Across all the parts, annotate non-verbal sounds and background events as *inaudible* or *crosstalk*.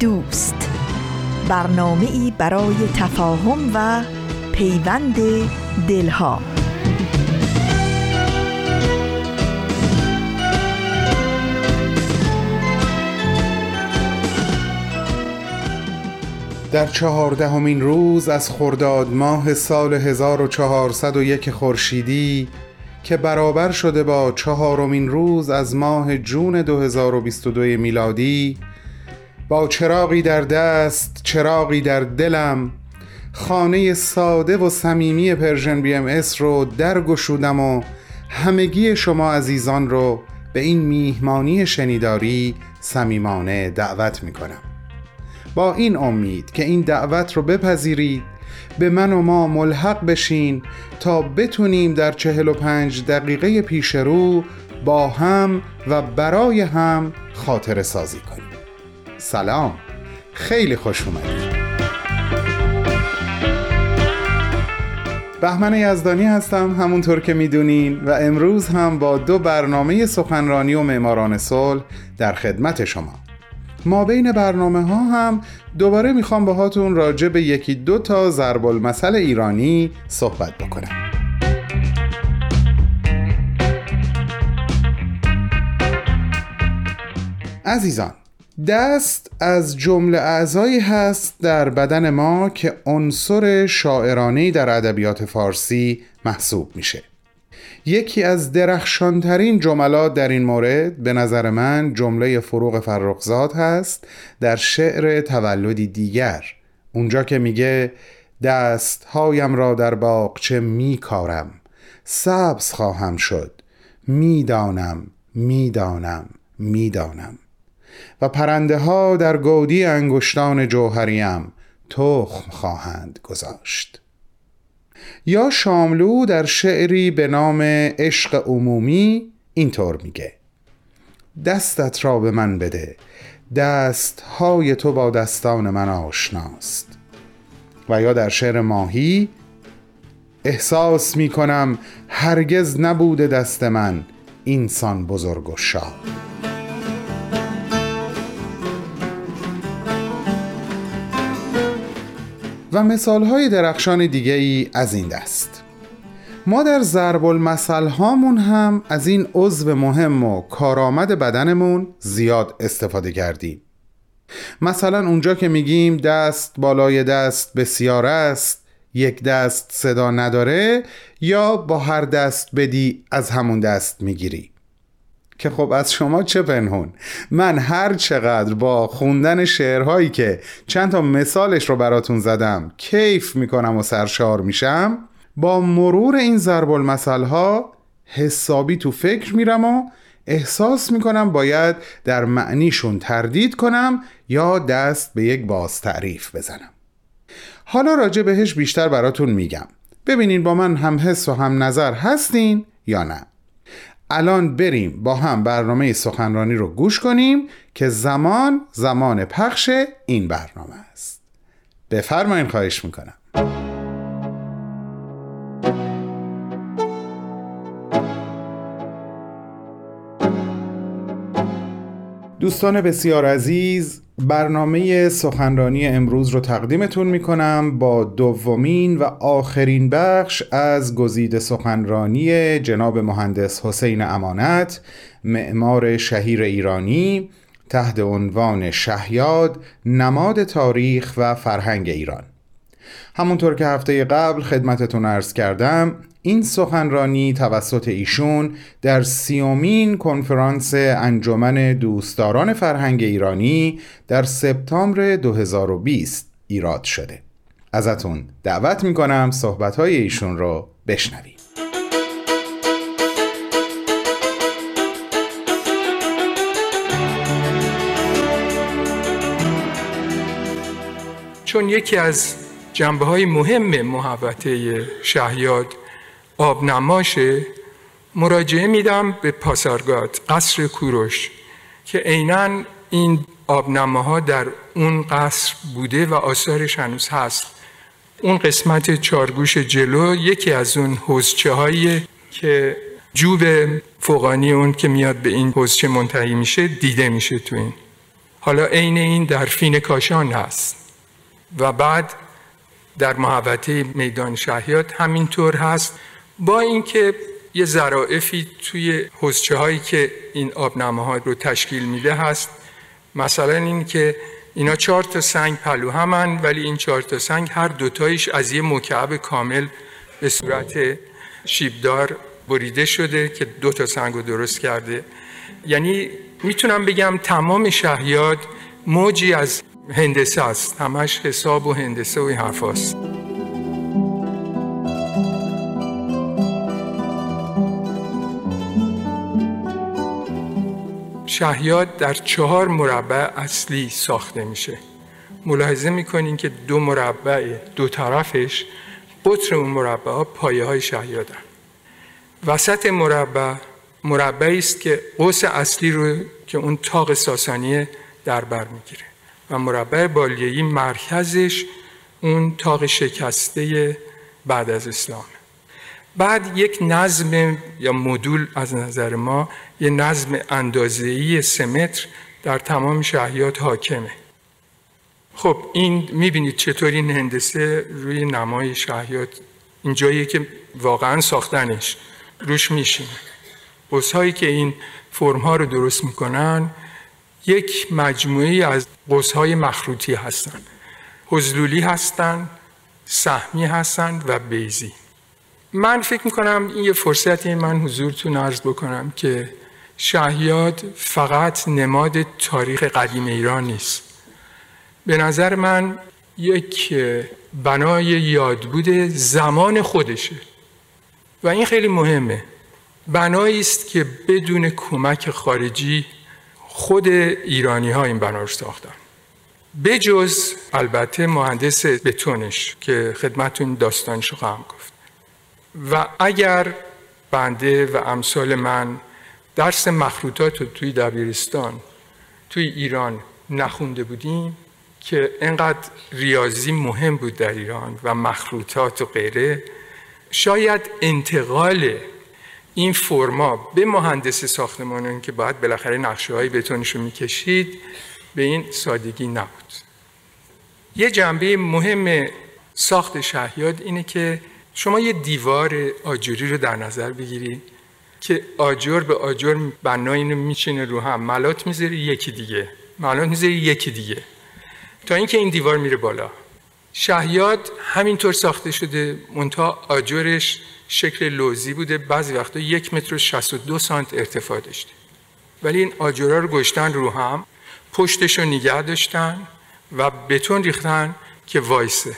دوست. برنامه ای برای تفاهم و پیوند دلها. در چهاردهمین روز از خرداد ماه سال 1401 خورشیدی که برابر شده با چهارمین روز از ماه جون 2022 میلادی با چراغی در دست چراغی در دلم. خانه ساده و صمیمی Persian BMS رو درگشودم و همگی شما عزیزان رو به این میهمانی شنیداری صمیمانه دعوت می کنم با این امید که این دعوت رو بپذیرید به من و ما ملحق بشین تا بتونیم در چهل و پنج دقیقه پیش رو با هم و برای هم خاطر سازی کنیم. سلام. خیلی خوش اومدید بهمن یزدانی هستم همونطور که می‌دونین و امروز هم با دو برنامه سخنرانی و معماران صلح در خدمت شما. ما بین برنامه ها هم دوباره می‌خوام باهاتون راجع به یکی دو تا ضرب المثل ایرانی صحبت بکنم. عزیزان دست از جمله اعضایی هست در بدن ما که عنصر شاعرانه در ادبیات فارسی محسوب میشه. یکی از درخشانترین جملات در این مورد به نظر من جمله فروغ فرخزاد هست در شعر تولدی دیگر. اونجا که میگه دست هایم را در باغچه میکارم سبز خواهم شد می‌دانم می‌دانم می‌دانم. و پرنده ها در گودی انگشتان جوهریم تخم خواهند گذاشت. یا شاملو در شعری به نام عشق عمومی اینطور میگه. دستت را به من بده دست های تو با دستان من آشناست. و یا در شعر ماهی احساس می کنم هرگز نبوده دست من اینسان بزرگ و شاد. و مثالهای درخشان دیگه ای از این دست. ما در ضرب المثل هامون هم از این عضو مهم و کارآمد بدنمون زیاد استفاده کردیم. مثلا اونجا که میگیم دست بالای دست بسیار است یک دست صدا نداره یا با هر دست بدی از همون دست می‌گیری که خب از شما چه پنهون؟ من هر چقدر با خوندن شعرهایی که چند تا مثالش رو براتون زدم کیف می‌کنم و سرشار میشم با مرور این ضرب ها حسابی تو فکر میرم و احساس می‌کنم باید در معنیشون تردید کنم یا دست به یک باز تعریف بزنم. حالا راجع بهش بیشتر براتون میگم. ببینین با من هم حس و هم نظر هستین یا نه. الان بریم با هم برنامه سخنرانی رو گوش کنیم که زمان زمان پخش این برنامه است. بفرمایین خواهش می‌کنم. دوستان بسیار عزیز برنامه سخنرانی امروز رو تقدیمتون می کنم با دومین و آخرین بخش از گزیده سخنرانی جناب مهندس حسین امانت معمار شهیر ایرانی تحت عنوان شهیاد نماد تاریخ و فرهنگ ایران. همونطور که هفته قبل خدمتتون ارز کردم این سخنرانی توسط ایشون در سیومین کنفرانس انجمن دوستداران فرهنگ ایرانی در سپتامبر 2020 ایراد شده. ازتون دعوت می‌کنم صحبتهای ایشون رو بشنوید چون یکی از جنبه های مهم محوطه شهیاد آبنماشه مراجعه میدم به پاسارگاد قصر کوروش که عینا این آبنماها در اون قصر بوده و آثارش هنوز هست. اون قسمت چارگوش جلو یکی از اون حوزچه هایی که جوب فوقانی اون که میاد به این حوزچه منتهی میشه دیده میشه تو این. حالا عین این در فین کاشان هست. و بعد در محوطه میدان شهیات همینطور هست. با اینکه یه ظرافی توی حوزچه هایی که این آبنامه ها رو تشکیل میده هست مثلا این که اینا چهار تا سنگ پلو همن ولی این چهار تا سنگ هر دوتایش از یه مکعب کامل به صورت شیبدار بریده شده که دو تا سنگ رو درست کرده یعنی می‌تونم بگم تمام شهیاد موجی از هندسه است همش حساب و هندسه و این حرف هست. شهیاد در چهار مربع اصلی ساخته میشه. ملاحظه می‌کنین که دو مربع دو طرفش قطر اون مربع ها پایه های شهیادن. وسط مربع مربعی است که قوس اصلی رو که اون تاق ساسانی در بر می‌گیره و مربع بالیهی مرکزش اون تاق شکسته بعد از اسلام. بعد یک نظم یا مدول از نظر ما یه نظم اندازه‌ای سمتر در تمام شهیات حاکمه. خب این می‌بینید چطور این هندسه روی نمای شهیات اینجایی که واقعا ساختنش روش میشینه. قوسهایی که این فرم ها رو درست می‌کنن یک مجموعه از قوسهای مخروطی هستن. حزلولی هستن سهمی هستن و بیزی من فکر می‌کنم این یه فرصتی من حضورتون عرض بکنم که شهیاد فقط نماد تاریخ قدیم ایران نیست. به نظر من یک بنای یادبود زمان خودشه. و این خیلی مهمه. بنایی است که بدون کمک خارجی خود ایرانی ها این بنا رو ساختن. بجز البته مهندس بتونش که خدمتون داستانش رو خواهم گفت. و اگر بنده و امثال من درس مخروطات رو توی دبیرستان توی ایران نخونده بودیم که انقدر ریاضی مهم بود در ایران و مخروطات و غیره شاید انتقال این فرما به مهندس ساختمان که باید بالاخره نقشه های بتونش می‌کشید به این سادگی نبود. یه جنبه مهم ساخت شهیاد اینه که شما یه دیوار آجوری رو در نظر بگیرید که آجر به آجر بنا اینو میچینه رو هم. ملات می‌ذاری یکی دیگه. ملات می‌ذاری یکی دیگه. تا اینکه این دیوار میره بالا. شهیاد همینطور ساخته شده. منتها آجرش شکل لوزی بوده. بعضی وقتا یک متر و شست و دو سانت ارتفاع داشته. ولی این آجرها رو گشتن رو هم. پشتش رو نگه داشتن و بتون ریختن که وایسه.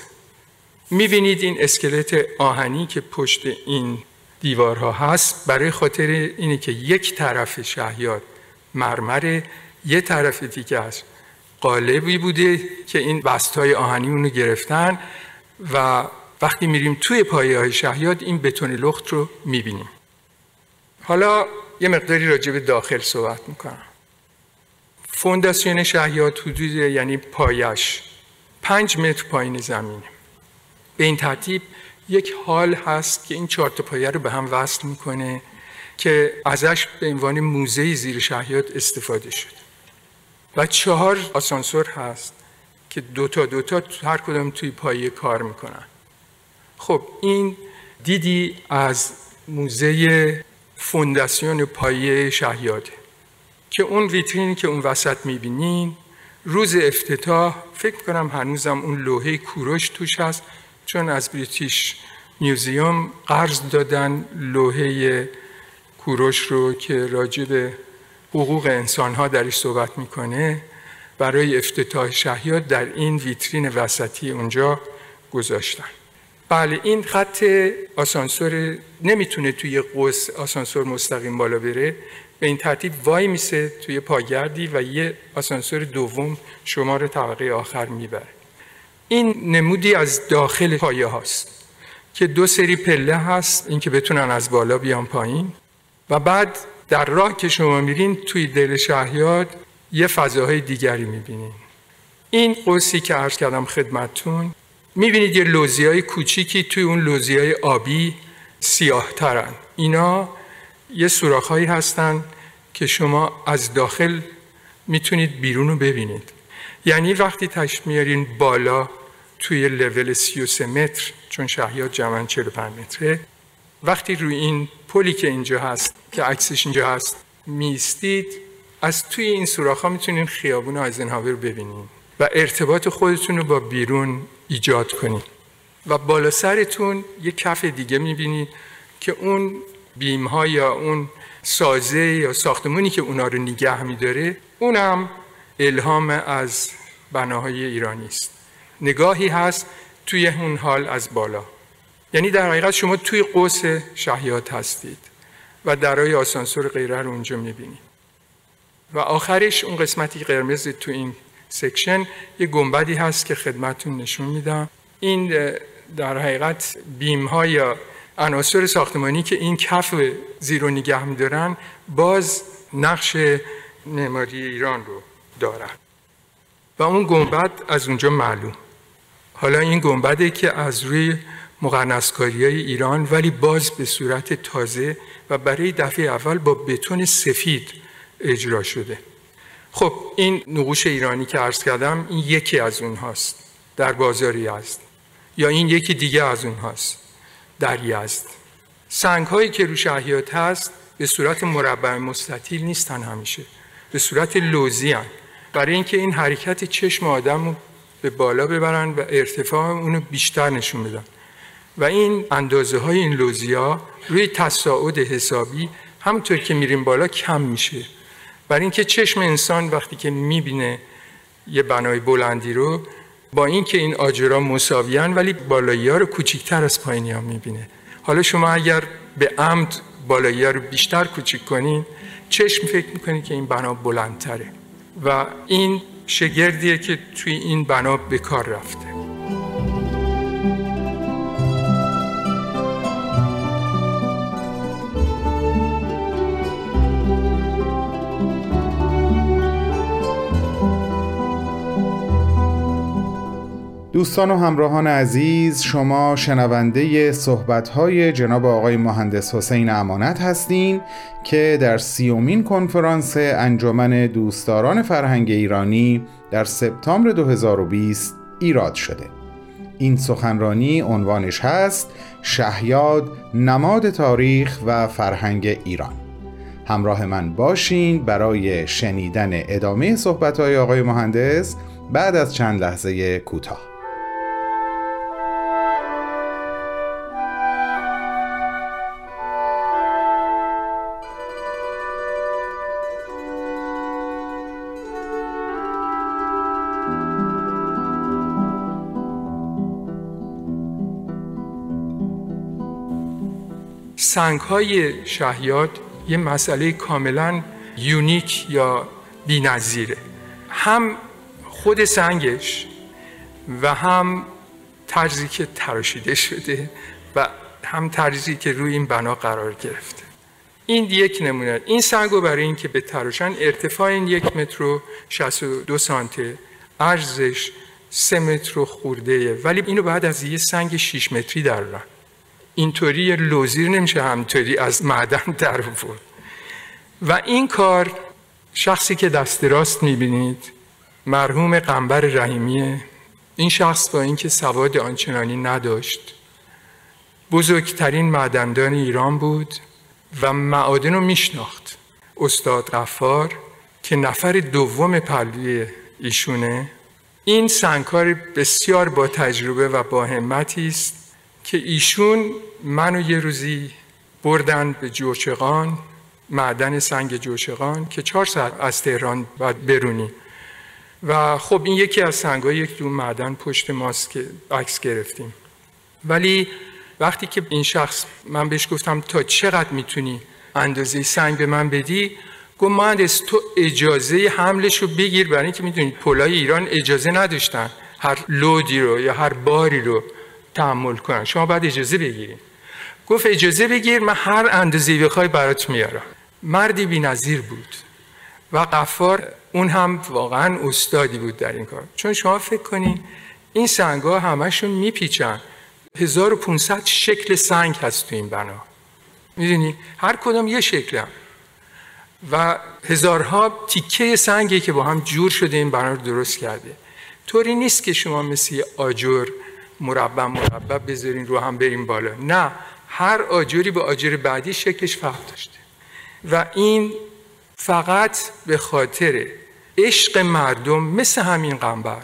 می‌بینید این اسکلت آهنی که پشت این دیوارها هست برای خاطر اینه که یک طرف شهیاد مرمره یه طرف دیگه است قالبی بوده که این بستای آهنی اونو گرفتن و وقتی میریم توی پایه های شهیاد این بتون لخت رو می‌بینیم. حالا یه مقداری راجع به داخل صحبت می‌کنم. فونداسیون شهیاد حدود یعنی پایش پنج متر پایین زمینه. به این ترتیب یک حال هست که این چهار پایه رو به هم وصل می‌کنه که ازش به عنوان موزه زیر شهیات استفاده شده. و چهار آسانسور هست که دوتا دوتا هر کدام توی پایه کار می‌کنن. خب این دیدی از موزه فونداسیون پایه شهیاده که اون ویترینی که اون وسط می‌بینین روز افتتاح فکر کنم هنوزم اون لوحه کوروش توش هست. چون از بریتیش میوزیوم قرض دادن لوحه کوروش رو که راجع به حقوق انسان ها درش صحبت می‌کنه برای افتتاح شهیات در این ویترین وسطی اونجا گذاشتن. بله این خط آسانسور نمی‌تونه توی قوس آسانسور مستقیم بالا بره. به این ترتیب وای میسه توی پاگردی و یه آسانسور دوم شما رو طبقه آخر می‌بره. این نمودی از داخل پایه هاست که دو سری پله هست اینکه بتونن از بالا بیان پایین. و بعد در راه که شما میرین توی دل شهیاد یه فضاهای دیگری می‌بینین. این قوسی که عرض کردم خدمتتون می‌بینید یه لوزی های کوچیکی توی اون لوزی های آبی سیاه ترن اینا یه سوراخ هایی هستن که شما از داخل می‌تونید بیرون رو ببینید. یعنی وقتی تشت میارین بالا توی لول 33 متر چون شهیات جمعا 45 متره وقتی روی این پلی که اینجا هست که عکسش اینجا هست میستید از توی این سوراخ ها می‌تونین خیابون آیزنهاور رو ببینید و ارتباط خودتون رو با بیرون ایجاد کنید و بالا سرتون یه کف دیگه می‌بینید که اون بیم ها یا اون سازه یا ساختمونی که اونا رو نگه میداره اونم الهام از بناهای ایرانی است. نگاهی هست توی اون حال از بالا. یعنی در حقیقت شما توی قوس شهیات هستید و درای آسانسور غیره رو اونجا می‌بینید. و آخرش اون قسمتی قرمز تو این سکشن یه گنبدی هست که خدمتون نشون میدم. این در حقیقت بیم ها یا عناصر ساختمانی که این کف زیر و نگه میدارن باز نقش معماری ایران رو دارن و اون گنبد از اونجا معلوم. حالا این گنبده که از روی مقنسکاری های ایران ولی باز به صورت تازه و برای دفعه اول با بتون سفید اجرا شده. خب این نقوش ایرانی که عرض کردم این یکی از اونهاست. در بازاری است. یا این یکی دیگه از اونهاست. در یزد سنگ هایی که رو شهیات هست به صورت مربع مستطیل نیستن همیشه. به صورت لوزی هن. برای اینکه این حرکت چشم آدم رو به بالا ببرن و ارتفاع اونو بیشتر نشون بدن. و این اندازه های این لوزیا روی تصاعد حسابی همونطور که میریم بالا کم میشه. برای اینکه چشم انسان وقتی که می‌بینه یه بنای بلندی رو با اینکه این آجرا مساویان ولی بالایی ها رو کوچیکتر از پایینی ها می‌بینه. حالا شما اگر به عمد بالایی ها رو بیشتر کوچیک کنین چشم فکر می‌کنید که این بنا بلندتره. و این شگردیه که توی این بنا به کار رفته. دوستان و همراهان عزیز شما شنونده صحبت‌های جناب آقای مهندس حسین امانت هستین که در سیومین کنفرانس انجمن دوستداران فرهنگ ایرانی در سپتامبر 2020 ایراد شده. این سخنرانی عنوانش هست شهیاد نماد تاریخ و فرهنگ ایران. همراه من باشین برای شنیدن ادامه صحبت‌های آقای مهندس بعد از چند لحظه کوتاه. سنگ های شهیاد یه مسئله کاملا یونیک یا نظیره هم خود سنگش و هم طرزی که تراشیده شده و هم طرزی که روی این بنا قرار گرفته. این یک نمونه. این سنگ رو برای اینکه به تراشن ارتفاع این یک متر و 62 سانته عرضش سه متر و خورده ولی اینو بعد از یه سنگ 6 متری در اینطوری لوزیر نمیشه همطوری از معدن در بود و این کار شخصی که دست راست می‌بینید مرحوم قنبر رحیمیه. این شخص با اینکه سواد آنچنانی نداشت بزرگترین معدندان ایران بود و معادن رو میشناخت. استاد غفار که نفر دوم پلوی ایشونه. این سنگکار بسیار با تجربه و با همتی است که ایشون منو یه روزی بردن به جوشقان معدن سنگ جوشقان که چهار ساعت از تهران باید برونی. و خب این یکی از سنگ یک دون معدن پشت ماست که عکس گرفتیم. ولی وقتی که این شخص من بهش گفتم تا چقدر می‌تونی اندازه سنگ به من بدی گفت مهندس تو اجازه حملش رو بگیر برای اینکه می‌دونید پولای ایران اجازه نداشتن هر لودی رو یا هر باری رو تحمل کنن. شما باید اجازه بگیرید گفت اجازه بگیر من هر اندازه بخوای برات میارم. مردی بی‌نظیر بود و قفار اون هم واقعا استادی بود در این کار. چون شما فکر کنین این سنگ ها همشون میپیچن 1500 شکل سنگ هست تو این بنا. می‌دونی؟ هر کدوم یه شکل هم. و هزارها تیکه سنگی که با هم جور شده این بنا رو درست کرده. طوری نیست که شما مثل آجر مربع مربع بذارین رو هم بریم بالا. نه هر آجری به آجر بعدی شکلش فرق داشته. و این فقط به خاطر عشق مردم مثل همین قنبر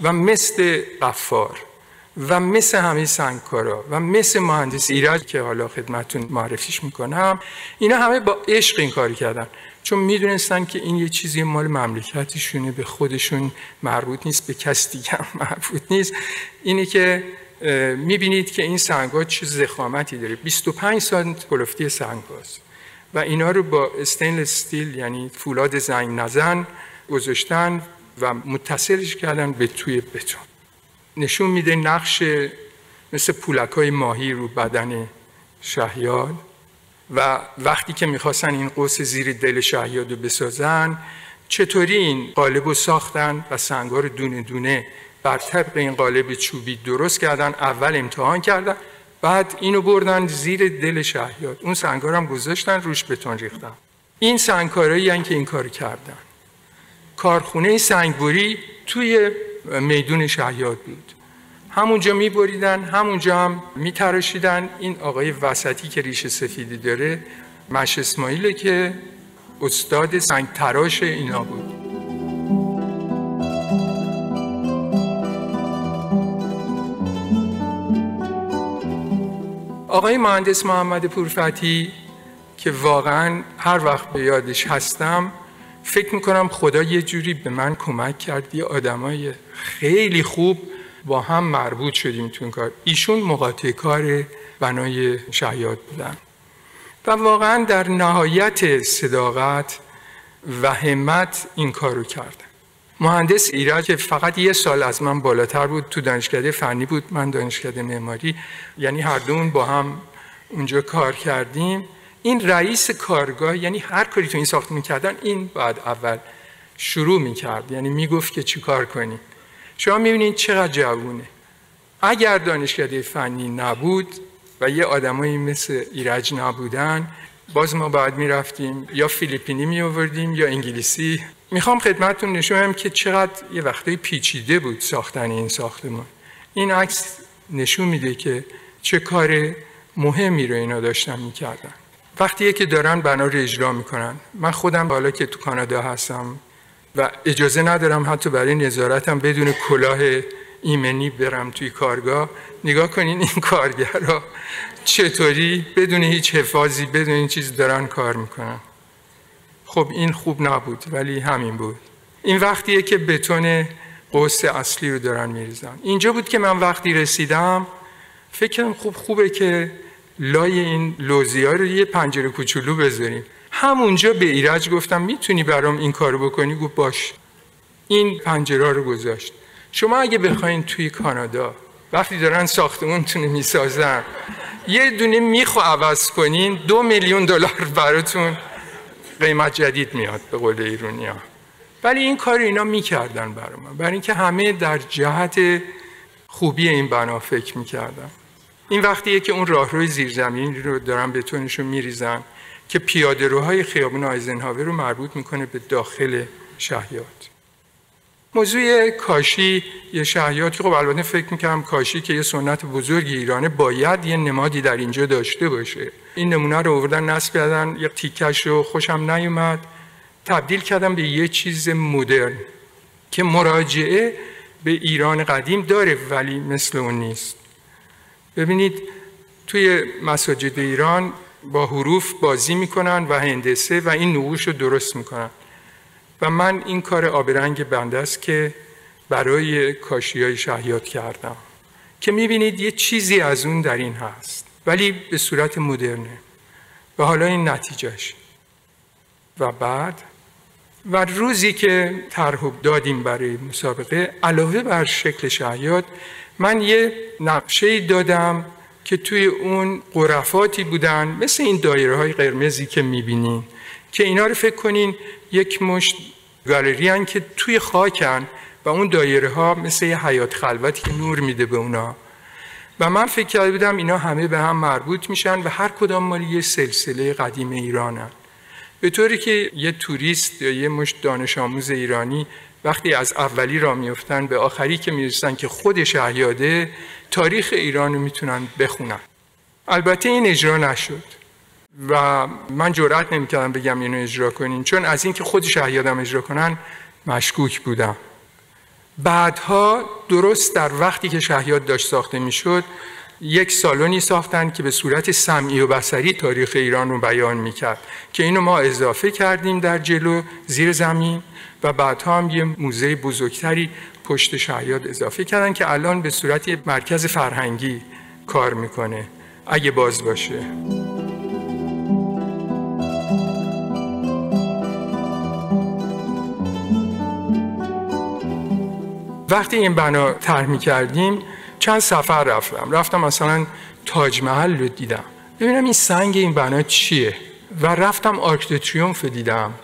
و مثل قفار و مثل همه سنگکارا و مثل مهندس ایرج که حالا خدمتون معرفیش می‌کنم اینا همه با عشق این کاری کردن. چون می‌دونستن که این یه چیزی مال مملکتشونه به خودشون مربوط نیست به کس دیگه هم *laughs* مربوط نیست. اینه که می‌بینید که این سنگ چه زخامتی داره. 25 سانت کلفتی سنگ هاست و اینا رو با استینلس استیل یعنی فولاد زنگ نزن گذاشتن و متصلش کردن به توی بتون. نشون میده نقش مثل پولک های ماهی رو بدن شهیاد و وقتی که می‌خواستن این قوس زیر دل شهیاد رو بسازن چطوری این قالب رو ساختن و سنگا رو دونه دونه بر طبق این قالب چوبی درست کردن اول امتحان کردن بعد اینو بردن زیر دل شهیاد. اون سنگار هم گذاشتن روش بتون ریختن. این سنگکارایی که این کار کردن. کارخونه سنگبری توی میدون شهیاد بود. همونجا می بریدن همونجا هم می تراشیدن این آقای وسطی که ریش سفیدی داره مش اسماعیله که استاد سنگ تراش اینا بود. آقای مهندس محمد پورفتی که واقعا هر وقت به یادش هستم فکر می‌کنم خدا یه جوری به من کمک کرد. یه آدمای خیلی خوب با هم مربوط شدیم تو این کار. ایشون مقاطع کار بنای شهیاد بودن. و واقعا در نهایت صداقت و همت این کارو کرد مهندس ایرج فقط یه سال از من بالاتر بود تو دانشکده فنی بود من دانشکده معماری. یعنی هر دون با هم اونجا کار کردیم. این رئیس کارگاه یعنی هر کاری تو این ساخت می‌کردن این بعد اول شروع می‌کرد. یعنی می‌گفت که چی کار کنیم شما می‌بینید چقدر جوونه. اگر دانشکده فنی نبود و یه آدمایی مثل ایرج نبودن باز ما باید می‌رفتیم یا فیلیپینی می آوردیم یا انگلیسی. می‌خوام خدمتتون نشونم که چقدر یه وقتی پیچیده بود ساختن این ساختمان. این عکس نشون میده که چه کار مهمی رو اینا داشتن می‌کردن. وقتی که دارن بنا رو اجرا می‌کنن. من خودم بالا که تو کانادا هستم و اجازه ندارم حتی برای نظارتم بدون کلاه ایمنی برم توی کارگاه. نگاه کنین این کارگرها چطوری؟ بدون هیچ حفاظی بدون این چیز دارن کار می‌کنن. خب این خوب نبود ولی همین بود. این وقتیه که بتون قوس اصلی رو دارن میریزن. اینجا بود که من وقتی رسیدم فکرم خوب خوبه که لای این لوزی رو یه پنجره کوچولو بذاریم. همونجا به ایرج گفتم می‌تونی برام این کارو بکنی؟ گفت باش. این پنجره رو گذاشت. شما اگه بخواین توی کانادا وقتی دارن ساختمونتون می‌سازن یه دونه میخو عوض کنین دو میلیون دلار براتون قیمت جدید میاد به قول ایرونی ها ولی این کار اینا می‌کردن برای من برای اینکه همه در جهت خوبی این بنا فکر می‌کردن. این وقتیه که اون راهروی زیرزمینی رو دارن بتونشون میریزن. که پیاده روهای خیابون آیزنهاور رو مربوط می‌کنه به داخل شهیات موضوع کاشی یه شهیات که خب البته فکر می‌کنم کاشی که یه سنت بزرگ ایرانه باید یه نمادی در اینجا داشته باشه. این نمونه رو آوردن نصب کردن یه تیکش رو خوشم نیومد. تبدیل کردم به یه چیز مدرن که مراجعه به ایران قدیم داره ولی مثل اون نیست. ببینید توی مساجد ایران با حروف بازی می‌کنن و هندسه و این نقوش رو درست می‌کنن. و من این کار آبرنگ بنده است که برای کاشی های شهیات کردم. که می‌بینید یه چیزی از اون در این هست ولی به صورت مدرنه. و حالا این نتیجهش. و بعد و روزی که ترهب دادیم برای مسابقه علاوه بر شکل شهیاد من یه نقشه دادم که توی اون قرفاتی بودن مثل این دایره های قرمزی که می‌بینین که اینا رو فکر کنین یک مشت گالری که توی خاکن و اون دایره ها مثل یه حیات خلوتی که نور میده به اونا. و من فکر کرده بودم اینا همه به هم مربوط میشن و هر کدام مال یه سلسله قدیم ایرانن. به طوری که یه توریست یا یه مشت دانش آموز ایرانی وقتی از اولی را میفتن به آخری که می‌رسن که خود شهیاده تاریخ ایران رو می‌تونن بخونن. البته این اجرا نشد و من جرأت نمی‌کردم بگم اینو اجرا کنین چون از اینکه خود شهیادم اجرا کنن مشکوک بودم. بعدها درست در وقتی که شهیاد داشت ساخته می‌شد یک سالونی ساختن که به صورت سمعی و بسری تاریخ ایران رو بیان می‌کرد که اینو ما اضافه کردیم در جلو زیر زمین. و بعدها هم یه موزه بزرگتری پشت شهیاد اضافه کردن که الان به صورت یه مرکز فرهنگی کار می‌کنه. اگه باز باشه. وقتی این بنا طرح کردیم چند سفر رفتم. رفتم مثلا تاج محل رو دیدم. ببینم این سنگ این بنا چیه؟ و رفتم آرک تریومف دیدم.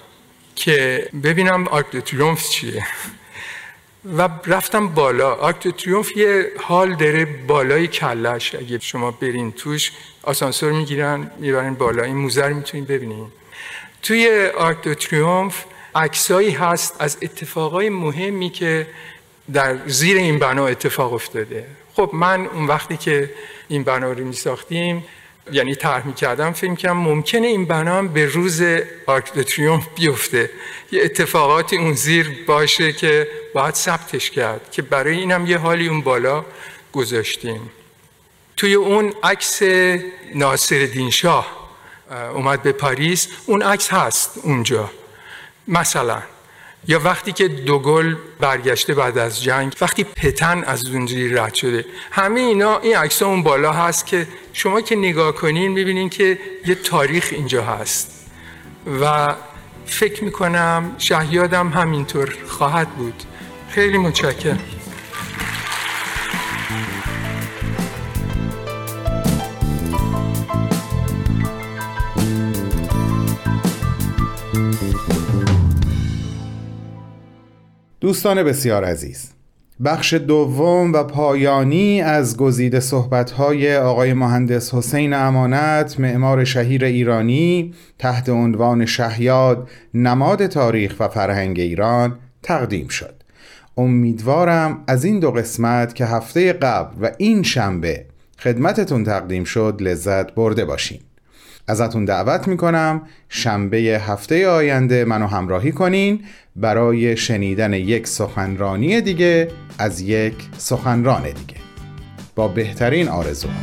که ببینم آرک تریومف چیه. و رفتم بالا. آرک تریومف یه هال داره بالای کلش اگه شما برین توش آسانسور می‌گیرن می‌برین بالا. این موزه رو می‌تونین ببینین. توی آرک تریومف عکسایی هست از اتفاقای مهمی که در زیر این بنا اتفاق افتاده. خب من اون وقتی که این بنا رو می ساختیم یعنی طرح می کردم فکر کردم ممکنه این بنا هم به روز آرک بیفته. یه اتفاقاتی اون زیر باشه که باید ثبتش کرد که برای اینم یه حالی اون بالا گذاشتیم. توی اون عکس ناصر شاه اومد به پاریس اون عکس هست اونجا. مثلا یا وقتی که دوگل برگشته بعد از جنگ وقتی پتن از زنجیری رد شده. همه اینا این عکس اون بالا هست که شما که نگاه کنین می‌بینین که یه تاریخ اینجا هست. و فکر می‌کنم شهیادم همینطور خواهد بود. خیلی متشکرم. دوستان بسیار عزیز بخش دوم و پایانی از گزیده صحبت‌های آقای مهندس حسین امانت معمار شهیر ایرانی تحت عنوان شهیاد نماد تاریخ و فرهنگ ایران تقدیم شد. امیدوارم از این دو قسمت که هفته قبل و این شنبه خدمتتون تقدیم شد لذت برده باشین ازتون دعوت می‌کنم. شنبه هفته آینده منو همراهی کنین. برای شنیدن یک سخنرانی دیگه از یک سخنران دیگه. با بهترین آرزوها.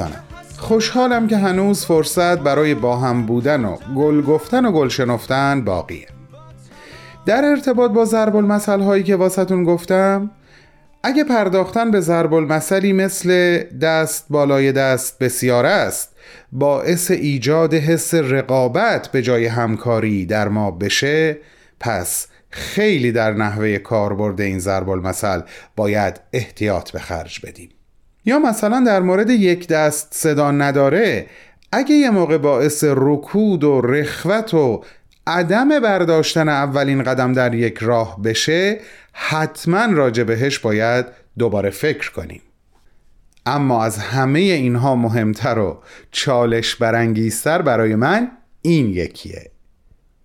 عزیزانم خوشحالم که هنوز فرصت برای با هم بودن و گل گفتن و گل شنفتن باقیه. در ارتباط با ضرب المثل هایی که واسهتون گفتم اگه پرداختن به ضرب المثلی مثل دست بالای دست بسیار است باعث ایجاد حس رقابت به جای همکاری در ما بشه پس خیلی در نحوه کاربرد این ضرب المثل باید احتیاط به خرج بدیم. یا مثلا در مورد یک دست صدا نداره اگه یه موقع باعث رکود و رخوت و عدم برداشتن اولین قدم در یک راه بشه حتما راجع بهش باید دوباره فکر کنیم. اما از همه اینها مهمتر و چالش برانگیزتر برای من این یکیه.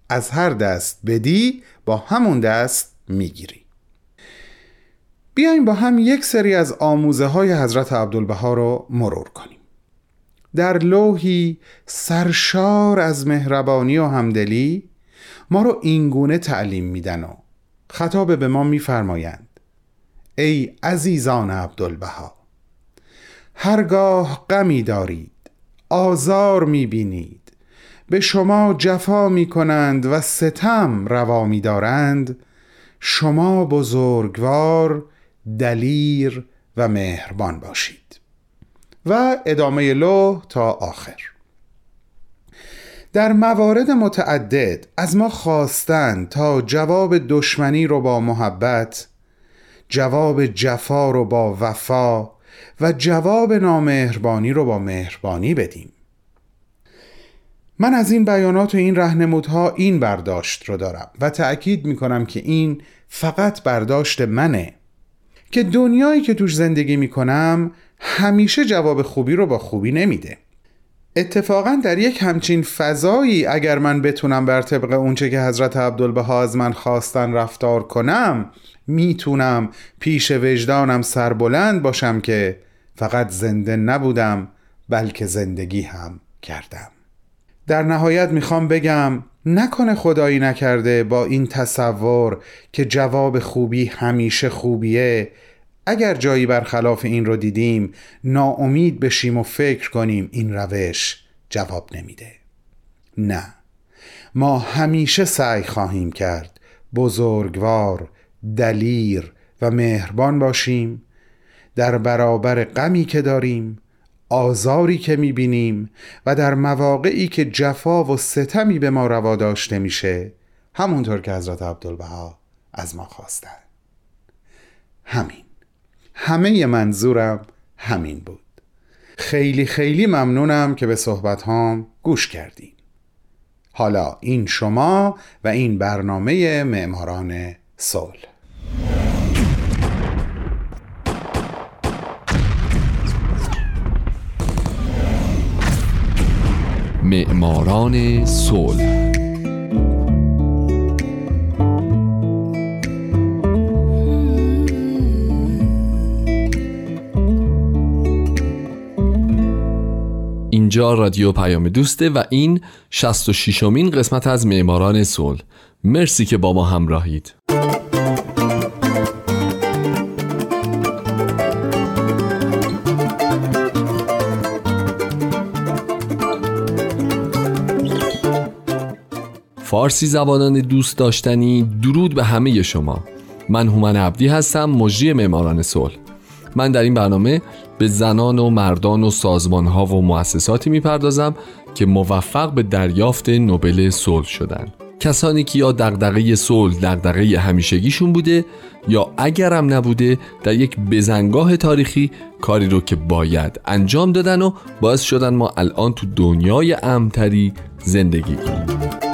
از هر دست بدی با همون دست می‌گیری. بیایم با هم یک سری از آموزه های حضرت عبدالبها رو مرور کنیم. در لوحی سرشار از مهربانی و همدلی ما رو اینگونه تعلیم میدن و خطاب به ما میفرمایند ای عزیزان عبدالبها هرگاه غمی دارید آزار می‌بینید به شما جفا می‌کنند و ستم روا میدارند شما بزرگوار دلیر و مهربان باشید. و ادامه لو تا آخر. در موارد متعدد از ما خواستن تا جواب دشمنی رو با محبت جواب جفا رو با وفا و جواب نامهربانی رو با مهربانی بدیم. من از این بیانات و این رهنمودها این برداشت رو دارم و تأکید می کنم که این فقط برداشت منه. که دنیایی که توش زندگی می کنم همیشه جواب خوبی رو با خوبی نمیده. اتفاقا در یک همچین فضایی اگر من بتونم بر طبق اونچه که حضرت عبدالبها از من خواستن رفتار کنم می‌تونم پیش وجدانم سربلند باشم که فقط زنده نبودم بلکه زندگی هم کردم. در نهایت می‌خوام بگم نکنه خدایی نکرده با این تصور که جواب خوبی همیشه خوبیه. اگر جایی برخلاف این رو دیدیم ناامید بشیم و فکر کنیم این روش جواب نمیده. نه. ما همیشه سعی خواهیم کرد بزرگوار دلیر و مهربان باشیم. در برابر غمی که داریم آزاری که می‌بینیم و در مواقعی که جفا و ستمی به ما روا داشته میشه همونطور که حضرت عبدالبها از ما خواستن همین. همه منظورم همین بود. خیلی خیلی ممنونم که به صحبت هام گوش کردیم حالا این شما و این برنامه معماران صلح. معماران صلح. اینجا رادیو پیام دوسته و این 66 مین قسمت از معماران صلح. مرسی که با ما همراهید. فارسی زبانان دوست داشتنی درود به همه شما. من هومن عبدی هستم مجری معماران صلح. من در این برنامه به زنان و مردان و سازمان ها و مؤسساتی می‌پردازم که موفق به دریافت نوبل صلح شدن. کسانی که یا دغدغه صلح دغدغه همیشگیشون بوده یا اگرم نبوده در یک بزنگاه تاریخی کاری رو که باید انجام دادن و باعث شدن ما الان تو دنیای امتری زندگی کنیم.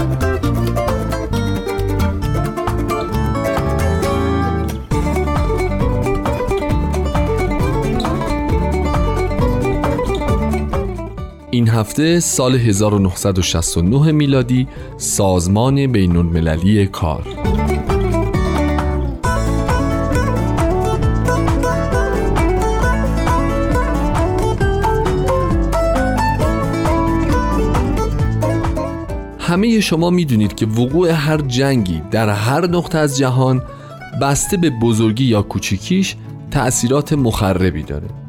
این هفته سال 1969 میلادی سازمان بین المللی کار. همه شما می‌دونید که وقوع هر جنگی در هر نقطه از جهان بسته به بزرگی یا کوچیکیش تأثیرات مخربی داره.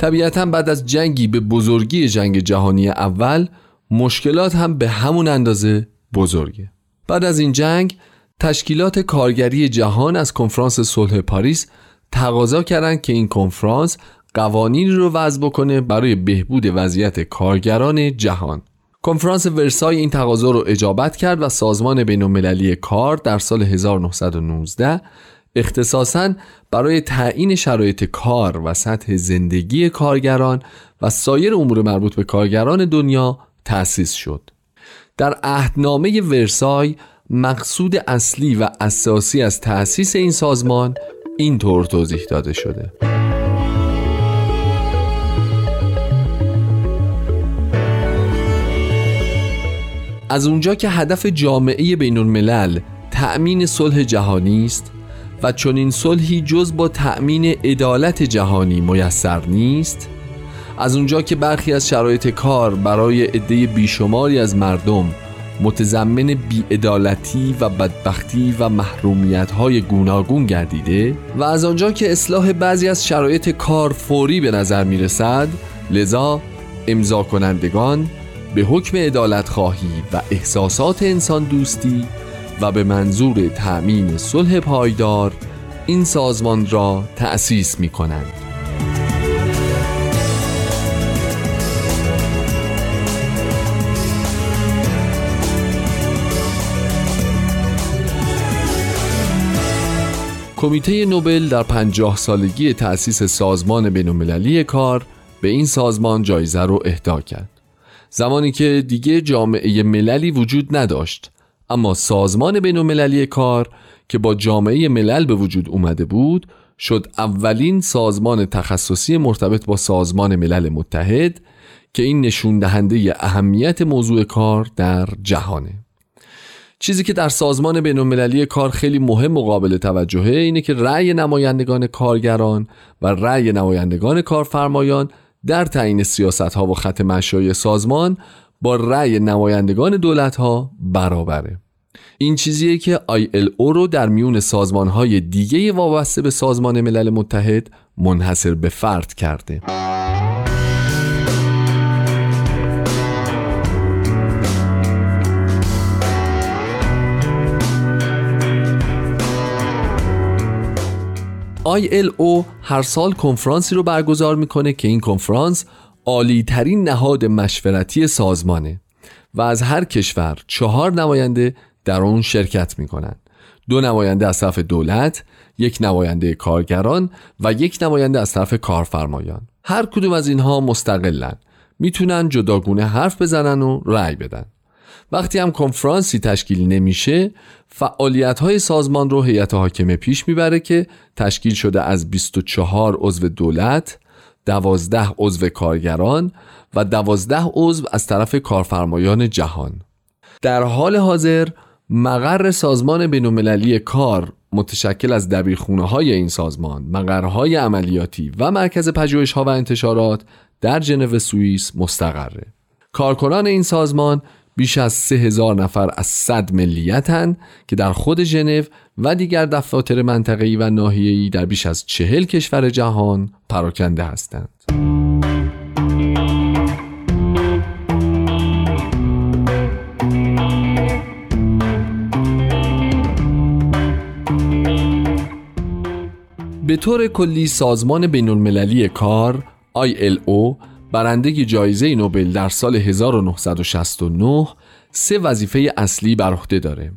طبیعتا بعد از جنگی به بزرگی جنگ جهانی اول مشکلات هم به همون اندازه بزرگه. بعد از این جنگ تشکیلات کارگری جهان از کنفرانس صلح پاریس تقاضا کردند که این کنفرانس قوانینی رو وضع بکنه برای بهبود وضعیت کارگران جهان. کنفرانس ورسای این تقاضا رو اجابت کرد و سازمان بین کار در سال 1919 اختصاصا برای تعیین شرایط کار و سطح زندگی کارگران و سایر امور مربوط به کارگران دنیا تأسیس شد. در عهدنامه ورسای مقصود اصلی و اساسی از تأسیس این سازمان اینطور توضیح داده شده. از اونجا که هدف جامعه بین الملل تأمین صلح جهانی است و چون این صلحی جز با تأمین عدالت جهانی میسر نیست؟ از اونجا که برخی از شرایط کار برای عده بیشماری از مردم متضمن بیعدالتی و بدبختی و محرومیت های گوناگون گردیده و از آنجا که اصلاح بعضی از شرایط کار فوری به نظر می رسد لذا امضا کنندگان به حکم عدالت خواهی و احساسات انسان دوستی و به منظور تأمین صلح پایدار این سازمان را تأسیس می کنند کمیته نوبل در پنجاه سالگی تأسیس سازمان بینالمللی کار به این سازمان جایزه رو اهدا کرد. زمانی که دیگه جامعه مللی وجود نداشت اما سازمان بینالمللی کار که با جامعه ملل به وجود اومده بود شد اولین سازمان تخصصی مرتبط با سازمان ملل متحد که این نشون دهنده اهمیت موضوع کار در جهانه. چیزی که در سازمان بینالمللی کار خیلی مهم و قابل توجهه اینه که رأی نمایندگان کارگران و رأی نمایندگان کارفرمایان در تعیین سیاست ها و خط مشای سازمان با رأی نمایندگان دولت ها برابره. این چیزیه که ILO رو در میون سازمان های دیگه وابسته به سازمان ملل متحد منحصر به فرد کرده. ILO هر سال کنفرانسی رو برگزار می‌کنه که این کنفرانس عالی ترین نهاد مشورتی سازمانه و از هر کشور چهار نماینده در اون شرکت می‌کنن. دو نماینده از طرف دولت یک نماینده کارگران و یک نماینده از طرف کارفرمایان. هر کدوم از اینها مستقلن. می‌تونن جداگونه حرف بزنن و رأی بدن. وقتی هم کنفرانسی تشکیل نمیشه فعالیت های سازمان رو هیئت حاکمه پیش می‌بره که تشکیل شده از 24 عضو دولت 12 عضو کارگران و 12 عضو از طرف کارفرمایان جهان. در حال حاضر مقر سازمان بینالمللی کار متشکل از دبیرخونه های این سازمان مقرهای عملیاتی و مرکز پژوهش ها و انتشارات در ژنو سوئیس مستقره. کارکنان این سازمان بیش از سه هزار نفر از صد ملیتن که در خود ژنو و دیگر دفاتر منطقه‌ای و ناحیه‌ای در بیش از چهل کشور جهان پراکنده هستند. به طور کلی سازمان بین المللی کار ILO برنده جایزه نوبل در سال 1969 سه وظیفه اصلی بر عهده داره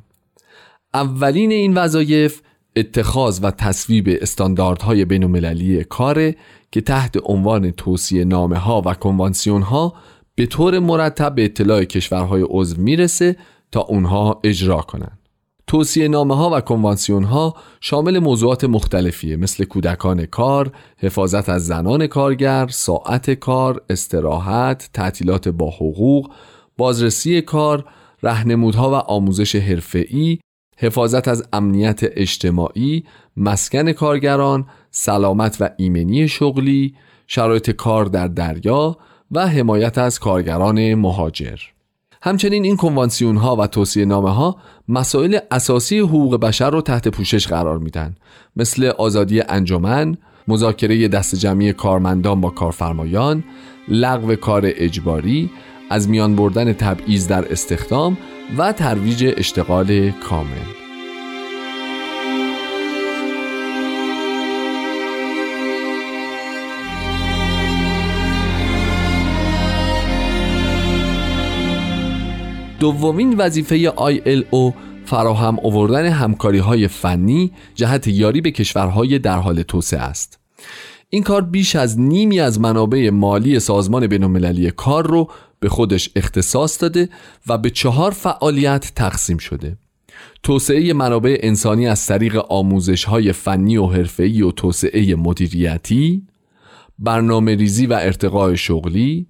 اولین این وظایف اتخاذ و تصویب استانداردهای بینالمللی کاره که تحت عنوان توصیه نامه ها و کنوانسیون ها به طور مرتب به اطلاع کشورهای عضو می‌رسه تا اونها اجرا کنند. توصیه نامه ها و کنوانسیون ها شامل موضوعات مختلفیه مثل کودکان کار، حفاظت از زنان کارگر، ساعت کار، استراحت، تعطیلات با حقوق، بازرسی کار، رهنمودها و آموزش حرفه‌ای، حفاظت از امنیت اجتماعی، مسکن کارگران، سلامت و ایمنی شغلی، شرایط کار در دریا و حمایت از کارگران مهاجر. همچنین این کنوانسیون ها و توصیه نامه ها مسائل اساسی حقوق بشر رو تحت پوشش قرار میدن مثل آزادی انجمن، مذاکره دست جمعی کارمندان با کارفرمایان لغو کار اجباری از میان بردن تبعیض در استخدام و ترویج اشتغال کامل. دومین وظیفه ILO فراهم آوردن همکاری های فنی جهت یاری به کشورهای در حال توسعه است. این کار بیش از نیمی از منابع مالی سازمان بینالمللی کار رو به خودش اختصاص داده و به چهار فعالیت تقسیم شده. توسعه منابع انسانی از طریق آموزش های فنی و حرفه‌ای و توسعه مدیریتی برنامه ریزی و ارتقاء شغلی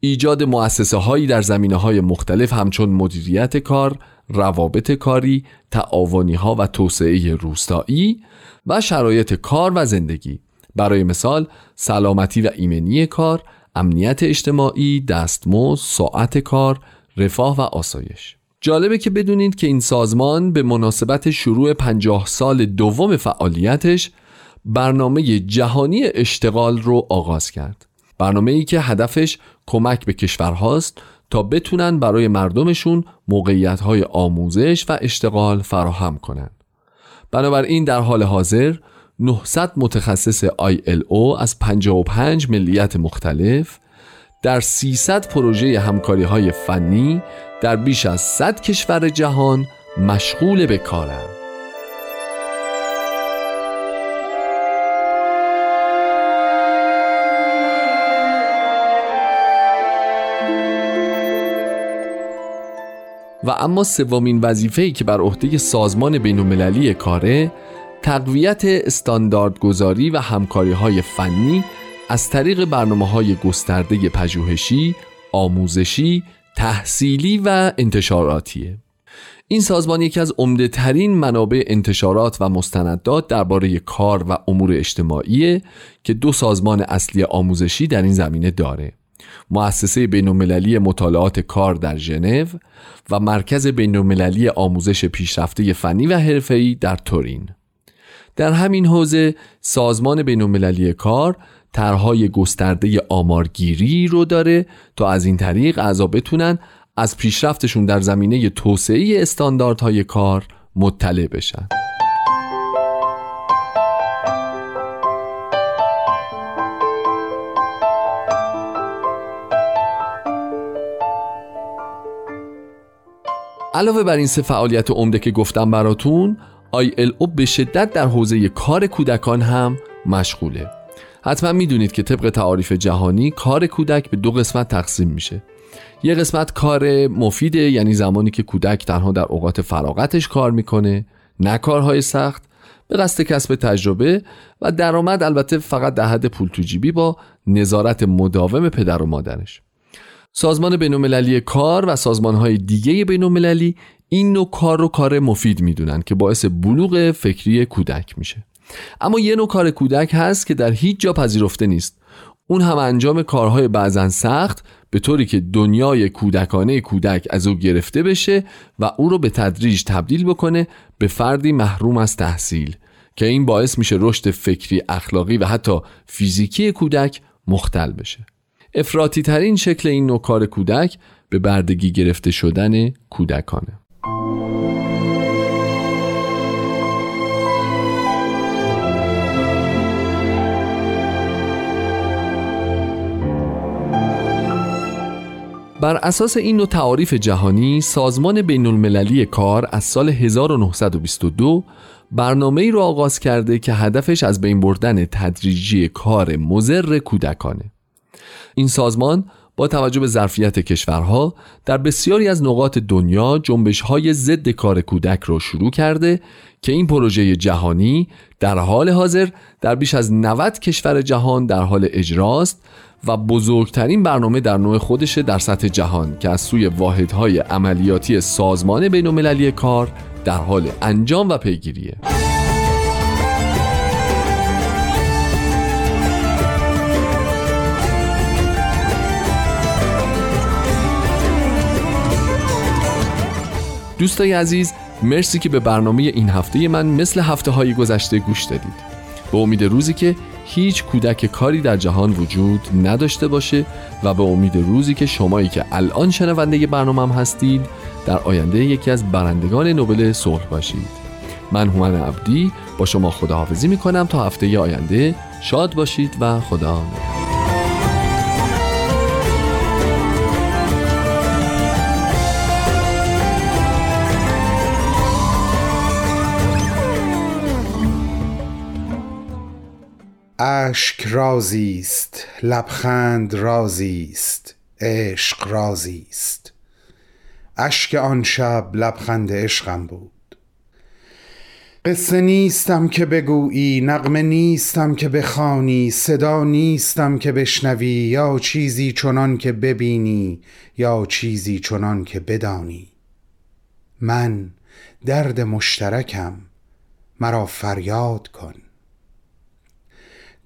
ایجاد مؤسسه هایی در زمینه های مختلف همچون مدیریت کار، روابط کاری، تعاونی ها و توسعه روستایی و شرایط کار و زندگی. برای مثال سلامتی و ایمنی کار، امنیت اجتماعی، دستمزد، ساعت کار، رفاه و آسایش جالبه که بدونید که این سازمان به مناسبت شروع پنجاه سال دوم فعالیتش برنامه جهانی اشتغال رو آغاز کرد برنامه ای که هدفش کمک به کشورهاست تا بتونن برای مردمشون موقعیت های آموزش و اشتغال فراهم کنند. بنابراین در حال حاضر 900 متخصص ILO از 55 ملیت مختلف در 300 پروژه همکاری های فنی در بیش از 100 کشور جهان مشغول به کارند. و اما سومین وظیفه‌ای که بر عهده سازمان بین‌المللی کاره تقویت استانداردگذاری و همکاری های فنی از طریق برنامه های گسترده پژوهشی، آموزشی، تحصیلی و انتشاراتیه. این سازمان یکی از عمده ترین منابع انتشارات و مستندات درباره کار و امور اجتماعی که دو سازمان اصلی آموزشی در این زمینه داره. مؤسسه بینالمللی مطالعات کار در ژنو و مرکز بینالمللی آموزش پیشرفته فنی و حرفه‌ای در تورین در همین حوزه سازمان بینالمللی کار طرحهای گسترده آمارگیری رو داره تا از این طریق اعضا بتونن از پیشرفتشون در زمینه توسعه استانداردهای کار مطلع بشن. علاوه بر این سه فعالیت عمده که گفتم براتون ILO به شدت در حوزه کار کودکان هم مشغوله. حتما می‌دونید که طبق تعاریف جهانی کار کودک به دو قسمت تقسیم میشه. یه قسمت کار مفیده یعنی زمانی که کودک تنها در اوقات فراغتش کار می‌کنه نه کارهای سخت به قصد کسب تجربه و درآمد البته فقط در حد پول تو جیبی با نظارت مداوم پدر و مادرش. سازمان بینالمللی کار و سازمانهای دیگه بینالمللی این نوع کار رو کار مفید می‌دونن که باعث بلوغ فکری کودک میشه. اما یه نوع کار کودک هست که در هیچ جا پذیرفته نیست. اون هم انجام کارهای بعضا سخت به طوری که دنیای کودکانه کودک از او گرفته بشه و او رو به تدریج تبدیل بکنه به فردی محروم از تحصیل که این باعث میشه رشد فکری اخلاقی و حتی فیزیکی کودک مختل بشه. افراطی ترین شکل این نوع کار کودک به بردگی گرفته شدن کودکانه. بر اساس این نوع تعاریف جهانی سازمان بین المللی کار از سال 1922 برنامه ای را آغاز کرده که هدفش از بین بردن تدریجی کار مزر کودکانه. این سازمان با توجه به ظرفیت کشورها در بسیاری از نقاط دنیا جنبش های ضد کار کودک را شروع کرده که این پروژه جهانی در حال حاضر در بیش از 90 کشور جهان در حال اجراست و بزرگترین برنامه در نوع خودشه در سطح جهان که از سوی واحدهای عملیاتی سازمان بین کار در حال انجام و پیگیریه. دوستای عزیز مرسی که به برنامه این هفته من مثل هفته های گذشته گوش دادید. به امید روزی که هیچ کودک کاری در جهان وجود نداشته باشه و به امید روزی که شمایی که الان شنونده برنامه هم هستید در آینده یکی از برندگان نوبل صلح باشید. من هومن عبدی با شما خداحافظی می‌کنم تا هفته آینده. شاد باشید و خدا نگهدار. اشک رازی است لبخند رازی است عشق رازی است اشک آن شب لبخند عشقم بود. قصه نیستم که بگویی نغمه نیستم که بخوانی صدا نیستم که بشنوی یا چیزی چنان که ببینی یا چیزی چنان که بدانی. من درد مشترکم مرا فریاد کن.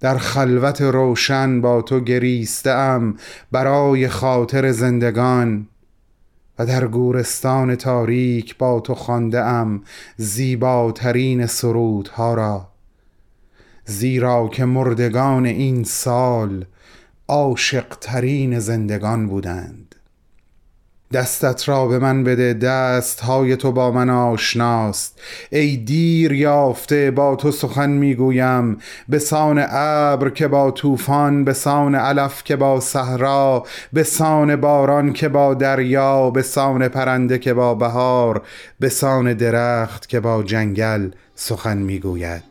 در خلوت روشن با تو گریستم برای خاطر زندگان و در گورستان تاریک با تو خانده ام زیباترین سرودها را. زیرا که مردگان این سال عاشقترین زندگان بودند. دستت را به من بده دست های تو با من آشناست. ای دیر یافته با تو سخن می‌گویم. به سان ابر که با طوفان به سان علف که با صحرا به سان باران که با دریا به سان پرنده که با بهار به سان درخت که با جنگل سخن می‌گوید.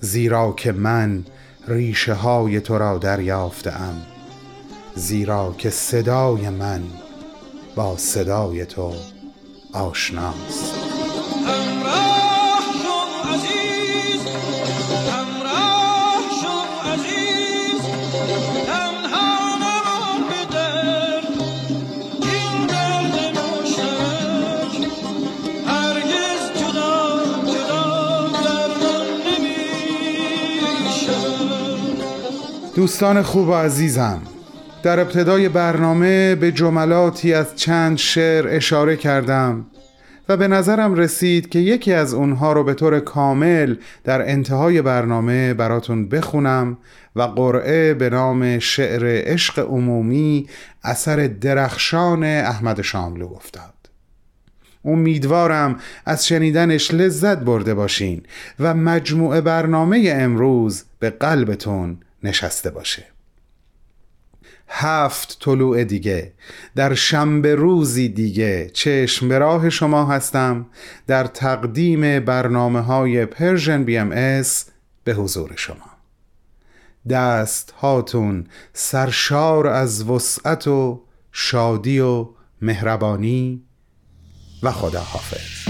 زیرا که من ریشه های تو را دریافتم. زیرا که صدای من با صدای تو آشناست دوستان خوب و عزیزم در ابتدای برنامه به جملاتی از چند شعر اشاره کردم و به نظرم رسید که یکی از اونها رو به طور کامل در انتهای برنامه براتون بخونم و قرعه به نام شعر عشق عمومی اثر درخشان احمد شاملو افتاد. امیدوارم از شنیدنش لذت برده باشین و مجموعه برنامه امروز به قلبتون نشسته باشه. هفت طلوع دیگه. در شنبه روزی دیگه چشم به راه شما هستم. در تقدیم برنامه های Persian BMS به حضور شما. دست هاتون سرشار از وسعت و شادی و مهربانی و خدا حافظ